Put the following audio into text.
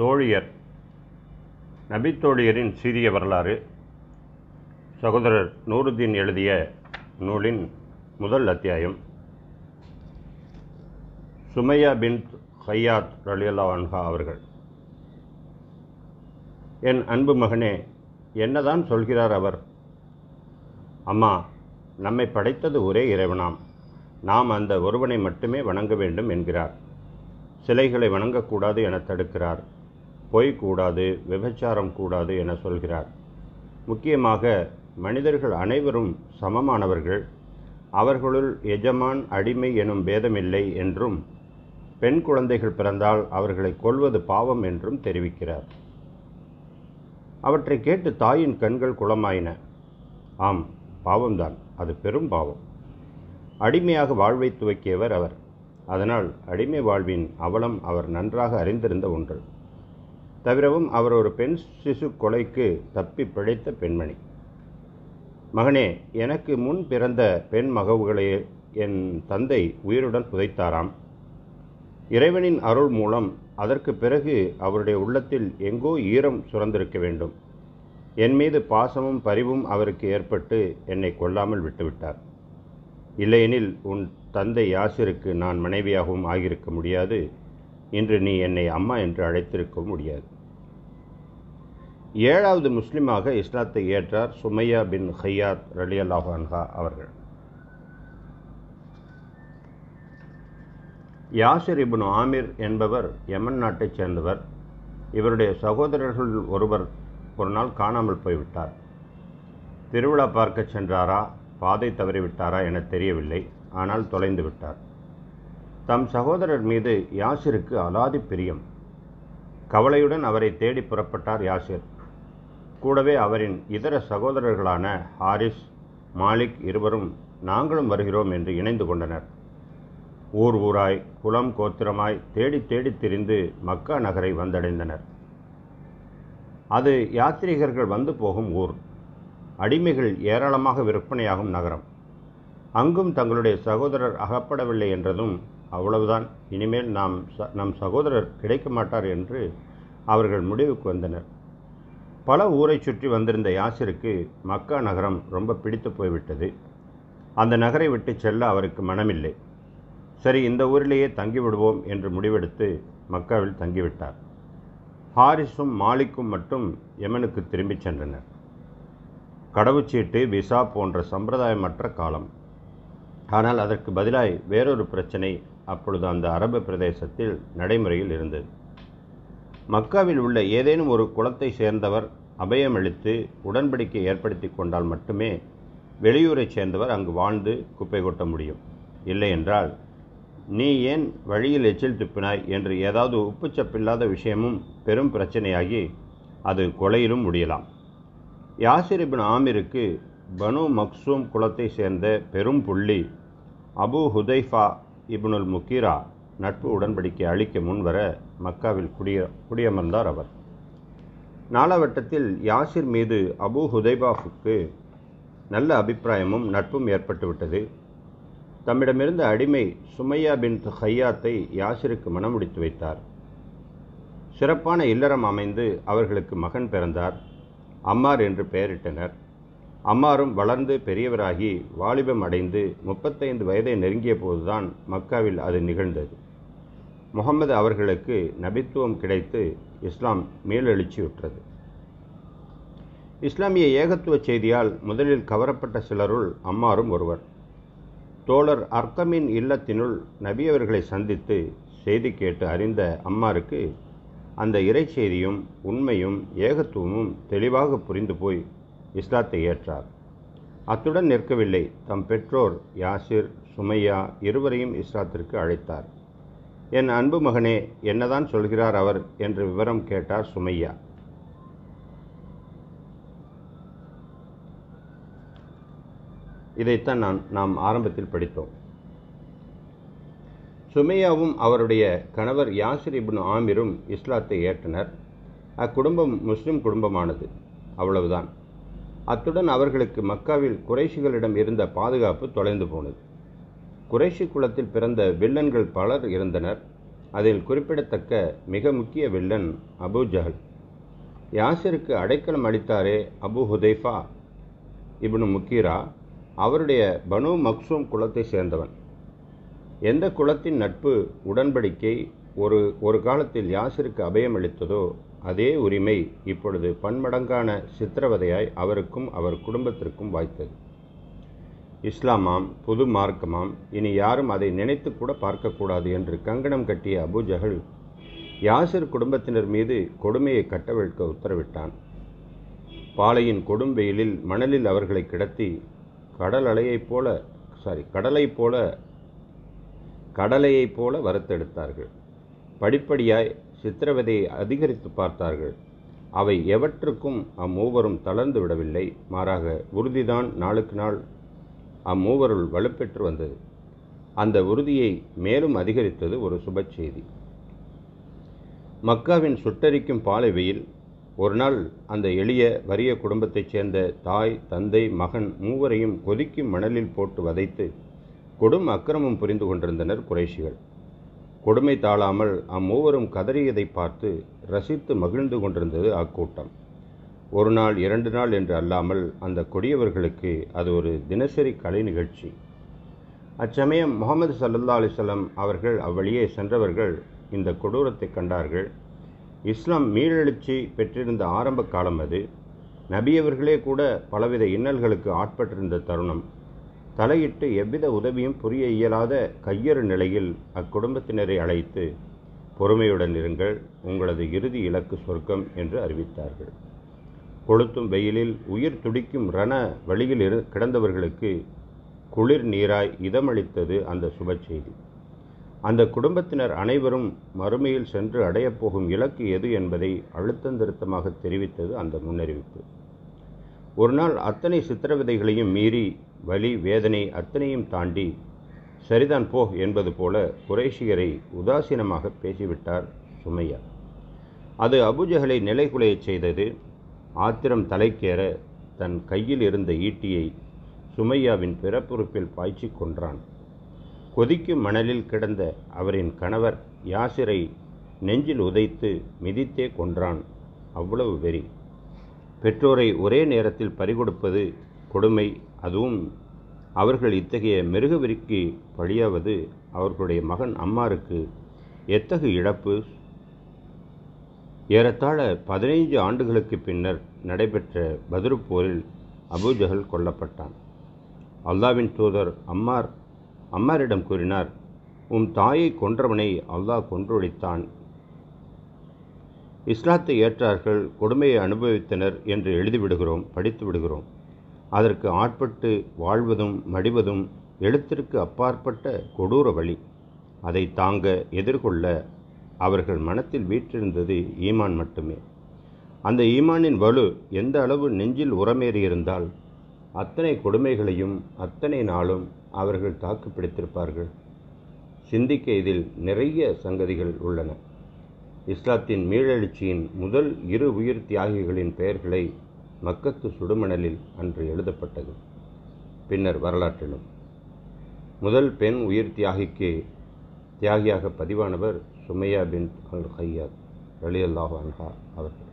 தோழியர் நபித்தோழியரின் சீரிய வரலாறு. சகோதரர் நூருதீன் எழுதிய நூலின் முதல் அத்தியாயம். சுமையா பின் ஹையாத் ரலியல்லா அன்ஹா அவர்கள். என் அன்பு மகனே என்னதான் சொல்கிறார் அவர்? அம்மா நம்மை படைத்தது ஒரே இறைவனாம். நாம் அந்த ஒருவனை மட்டுமே வணங்க வேண்டும் என்கிறார். சிலைகளை வணங்கக்கூடாது என தடுக்கிறார். பொய் கூடாது விபச்சாரம் கூடாது என சொல்கிறார். முக்கியமாக மனிதர்கள் அனைவரும் சமமானவர்கள். அவர்களுள் எஜமான் அடிமை எனும் பேதமில்லை என்றும் பெண் குழந்தைகள் பிறந்தால் அவர்களை கொல்வது பாவம் என்றும் தெரிவிக்கிறார். அவற்றை கேட்டு தாயின் கண்கள் குளமாயின. ஆம் பாவம்தான். அது பெரும் பாவம். அடிமையாக வாழ்வை துவக்கியவர் அவர். அதனால் அடிமை வாழ்வின் அவலம் அவர் நன்றாக அறிந்திருந்த ஒன்று. தவிரவும் அவர் ஒரு பெண் சிசு கொலைக்கு தப்பி பிழைத்த பெண்மணி. மகனே எனக்கு முன் பிறந்த பெண் மகவுகளை என் தந்தை உயிருடன் புதைத்தாராம். இறைவனின் அருள் மூலம் அதற்கு பிறகு அவருடைய உள்ளத்தில் எங்கோ ஈரம் சுரந்திருக்க வேண்டும். என் மீது பாசமும் பரிவும் அவருக்கு ஏற்பட்டு என்னை கொல்லாமல் விட்டுவிட்டார். இல்லையெனில் உன் தந்தை யாசிருக்கு நான் மனைவியாகவும் ஆகியிருக்க முடியாது. இன்று நீ என்னை அம்மா என்று அழைத்திருக்க முடியாது. ஏழாவது முஸ்லிமாக இஸ்லாத்தை ஏற்றார் சுமையா பின் ஹையாத் ரலி அல்லாஹான்ஹா அவர்கள். யாசிர் இப்னு ஆமிர் என்பவர் யமன் நாட்டைச் சேர்ந்தவர். இவருடைய சகோதரர்கள் ஒருவர் ஒரு நாள் காணாமல் போய்விட்டார். திருவிழா பார்க்கச் சென்றாரா? பாதை தவறிவிட்டாரா என தெரியவில்லை. ஆனால் தொலைந்து விட்டார். தம் சகோதரர் மீது யாசிருக்கு அலாதி பிரியம். கவலையுடன் அவரை தேடி புறப்பட்டார் யாசிர் கூடவே அவரின் இதர சகோதரர்களான ஹாரிஸ் மாலிக் இருவரும் நாங்களும் வருகிறோம் என்று இணைந்து கொண்டனர். ஊர் ஊராய் குலம் கோத்திரமாய் தேடி தேடி திரிந்து மக்கா நகரை வந்தடைந்தனர். அது யாத்ரீகர்கள் வந்து போகும் ஊர். அடிமைகள் ஏராளமாக விற்பனையாகும் நகரம். அங்கும் தங்களுடைய சகோதரர் அகப்படவில்லை என்றதும் அவ்வளவுதான். இனிமேல் நாம் நம் சகோதரர் கிடைக்க மாட்டார் என்று அவர்கள் முடிவுக்கு வந்தனர். பல ஊரை சுற்றி வந்திருந்த யாசிருக்கு மக்கா நகரம் ரொம்ப பிடித்து போய்விட்டது. அந்த நகரை விட்டு செல்ல அவருக்கு மனமில்லை. சரி இந்த ஊரிலேயே தங்கிவிடுவோம் என்று முடிவெடுத்து மக்காவில் தங்கிவிட்டார். ஹாரிஸும் மாலிக்கும் மட்டும் யமனுக்கு திரும்பிச் சென்றனர். கடவுச்சீட்டு விசா போன்ற சம்பிரதாயமற்ற காலம். ஆனால் அதற்கு பதிலாய் வேறொரு பிரச்சனை அப்பொழுது அந்த அரபு பிரதேசத்தில் நடைமுறையில் இருந்தது. மக்காவில் உள்ள ஏதேனும் ஒரு குலத்தை சேர்ந்தவர் அபயமளித்து உடன்படிக்கை ஏற்படுத்தி கொண்டால் மட்டுமே வெளியூரைச் சேர்ந்தவர் அங்கு வாழ்ந்து குப்பை கொட்ட முடியும். இல்லை என்றால் நீ ஏன் வழியில் எச்சில் துப்பினாய் என்று ஏதாவது உப்புச்சப்பில்லாத விஷயமும் பெரும் பிரச்சனையாகி அது கொலையிலும் முடியலாம். யாசிரிபின் ஆமிருக்கு பனு மக்சூம் குலத்தை சேர்ந்த பெரும் புள்ளி அபு ஹுதைஃபா இப்னுல் முக்கீரா நட்பு உடன்படிக்கை அளிக்க முன்வர மக்காவில் குடிய குடியமர்ந்தார் அவர். நாளாவட்டத்தில் யாசிர் மீது அபு ஹுதைபாஃபுக்கு நல்ல அபிப்பிராயமும் நட்பும் ஏற்பட்டுவிட்டது. தம்மிடமிருந்த அடிமை சுமையா பின் ஹையாத்தை யாசிருக்கு மனமுடித்து வைத்தார். சிறப்பான இல்லறம் அமைந்து அவர்களுக்கு மகன் பிறந்தார். அம்மார் என்று பெயரிட்டனர். அம்மாரும் வளர்ந்து பெரியவராகி வாலிபம் அடைந்து முப்பத்தைந்து வயதை நெருங்கிய போதுதான் மக்காவில் அது நிகழ்ந்தது. முகமது அவர்களுக்கு நபித்துவம் கிடைத்து இஸ்லாம் மேலெழுச்சியுற்றது. இஸ்லாமிய ஏகத்துவ செய்தியால் முதலில் கவரப்பட்ட சிலருள் அம்மாரும் ஒருவர். தோழர் அர்க்கமின் இல்லத்தினுள் நபியவர்களை சந்தித்து செய்தி கேட்டு அறிந்த அம்மாருக்கு அந்த இறை செய்தியும் உண்மையும் ஏகத்துவமும் தெளிவாக புரிந்து போய் இஸ்லாத்தை ஏற்றார். அத்துடன் நிற்கவில்லை. தம் பெற்றோர் யாசிர் சுமையா இருவரையும் இஸ்லாத்திற்கு அழைத்தார். என் அன்பு மகனே என்னதான் சொல்கிறார் அவர்? என்று விவரம் கேட்டார் சுமையா. இதைத்தான் நான் நாம் ஆரம்பத்தில் படித்தோம். சுமையாவும் அவருடைய கணவர் யாசிர் இப்னு ஆமிரும் இஸ்லாத்தை ஏற்றனர். அக்குடும்பம் முஸ்லிம் குடும்பமானது. அவ்வளவுதான். அத்துடன் அவர்களுக்கு மக்காவில் குறைஷிகளிடம் இருந்த பாதுகாப்பு தொலைந்து போனது. குறைஷி குலத்தில் பிறந்த வில்லன்கள் பலர் இருந்தனர். அதில் குறிப்பிடத்தக்க மிக முக்கிய வில்லன் அபு ஜஹல். யாசிருக்கு அடைக்கலம் அளித்தாரே அபு ஹுதைஃபா இப்னு முக்கீரா அவருடைய பனு மக்சூம் குலத்தை சேர்ந்தவன். எந்த குலத்தின் நட்பு உடன்படிக்கை ஒரு ஒரு காலத்தில் யாசிருக்கு அபயம் அளித்ததோ அதே உரிமை இப்பொழுது பன்மடங்கான சித்திரவதையாய் அவருக்கும் அவர் குடும்பத்திற்கும் வாய்த்தது. இஸ்லாமாம் புது மார்க்கமாம் இனி யாரும் அதை நினைத்து கூட பார்க்கக்கூடாது என்று கங்கணம் கட்டிய அபுஜகல் யாசிர் குடும்பத்தினர் மீது கொடுமையை கட்டவிழ்க்க உத்தரவிட்டான். பாலையின் கொடும் வெயிலில் மணலில் அவர்களை கிடத்தி கடல் அலையைப் போல சாரி கடலைப் போல கடலையைப் போல வறுத்தெடுத்தார்கள். படிப்படியாய் சித்திரவதையை அதிகரித்து பார்த்தார்கள். அவை எவற்றுக்கும் அம்மூவரும் தளர்ந்து விடவில்லை. மாறாக உறுதிதான் நாளுக்கு நாள் அம்மூவருள் வலுப்பெற்று வந்தது. அந்த உறுதியை மேலும் அதிகரித்தது ஒரு சுப செய்தி. மக்காவின் சுட்டரிக்கும் பாலை வெயில் ஒரு நாள் அந்த எளிய வறிய குடும்பத்தைச் சேர்ந்த தாய் தந்தை மகன் மூவரையும் கொதிக்கும் மணலில் போட்டு வதைத்து கொடும் அக்கிரமம் புரிந்து கொண்டிருந்தனர் குறைஷிகள். கொடுமை தாழாமல் அம்மூவரும் கதறியதை பார்த்து ரசித்து மகிழ்ந்து கொண்டிருந்தது அக்கூட்டம். ஒரு நாள் இரண்டு நாள் என்று அல்லாமல் அந்த கொடியவர்களுக்கு அது ஒரு தினசரி கலை நிகழ்ச்சி. அச்சமயம் முகமது சல்லா அலிசல்லாம் அவர்கள் அவ்வழியே சென்றவர்கள் இந்த கொடூரத்தை கண்டார்கள். இஸ்லாம் மீளெழுச்சி பெற்றிருந்த ஆரம்ப காலம் அது. நபியவர்களே கூட பலவித இன்னல்களுக்கு ஆட்பட்டிருந்த தருணம். தலையிட்டு எவ்வித உதவியும் புரிய இயலாத கையறு நிலையில் அக்குடும்பத்தினரை அழைத்து பொறுமையுடன் இருங்கள் உங்களது இறுதி இலக்கு சொர்க்கம் என்று அறிவித்தார்கள். கொளுத்தும் வெயிலில் உயிர் துடிக்கும் ரண வழியில் இரு கிடந்தவர்களுக்கு குளிர் நீராய் இதமளித்தது அந்த சுப செய்தி. அந்த குடும்பத்தினர் அனைவரும் மறுமையில் சென்று அடையப்போகும் இலக்கு எது என்பதை அழுத்தந்திருத்தமாக தெரிவித்தது அந்த முன்னறிவிப்பு. ஒரு நாள் அத்தனை சித்திரவதைகளையும் மீறி வலி வேதனை அத்தனையும் தாண்டி சரிதான் போ என்பது போல குறைஷியரை உதாசீனமாக பேசிவிட்டார் சுமையா. அது அபுஜகலை நிலைகுலையச் செய்தது. ஆத்திரம் தலைக்கேற தன் கையில் இருந்த ஈட்டியை சுமையாவின் பிறப்புறுப்பில் பாய்ச்சி கொன்றான். கொதிக்கும் மணலில் கிடந்த அவரின் கணவர் யாசிரை நெஞ்சில் உதைத்து மிதித்தே கொன்றான். அவ்வளவு வெறி. பெற்றோரை ஒரே நேரத்தில் பறிகொடுப்பது கொடுமை அதுவும் அவர்கள் இத்தகைய மிருகவெறிக்கு பழியாவது அவர்களுடைய மகன் அம்மாருக்கு எத்தகு இழப்பு? ஏறத்தாழ பதினைஞ்சு ஆண்டுகளுக்கு பின்னர் நடைபெற்ற பதிரு போரில் கொல்லப்பட்டான். அல்லாவின் தூதர் அம்மார் அம்மாரிடம் கூறினார் உம் தாயை கொன்றவனை அல்லாஹ் கொன்றொழித்தான். இஸ்லாத்தை ஏற்றார்கள் கொடுமையை அனுபவித்தனர் என்று எழுதிவிடுகிறோம் படித்து விடுகிறோம் அதற்கு ஆட்பட்டு வாழ்வதும் மடிவதும் எழுத்திற்கு அப்பாற்பட்ட கொடூர வழி. அதை தாங்க எதிர்கொள்ள அவர்கள் மனத்தில் வீற்றிருந்தது ஈமான் மட்டுமே. அந்த ஈமானின் வலு எந்த அளவு நெஞ்சில் உரமேறியிருந்தால் அத்தனை கொடுமைகளையும் அத்தனை நாளும் அவர்கள் தாக்கு பிடித்திருப்பார்கள். சிந்திக்க இதில் நிறைய சங்கதிகள் உள்ளன. இஸ்லாத்தின் மீளெழுச்சியின் முதல் இரு உயிர் தியாகிகளின் பெயர்களை மக்கத்து சுடுமணலில் அன்று எழுதப்பட்டது. பின்னர் வரலாற்றிலும். முதல் பெண் உயிர் தியாகிக்கு தியாகியாக பதிவானவர் சுமையா பின் அல் ஹையாத் அலி அல்லாஹ் அன்ஹா அவர்கள்.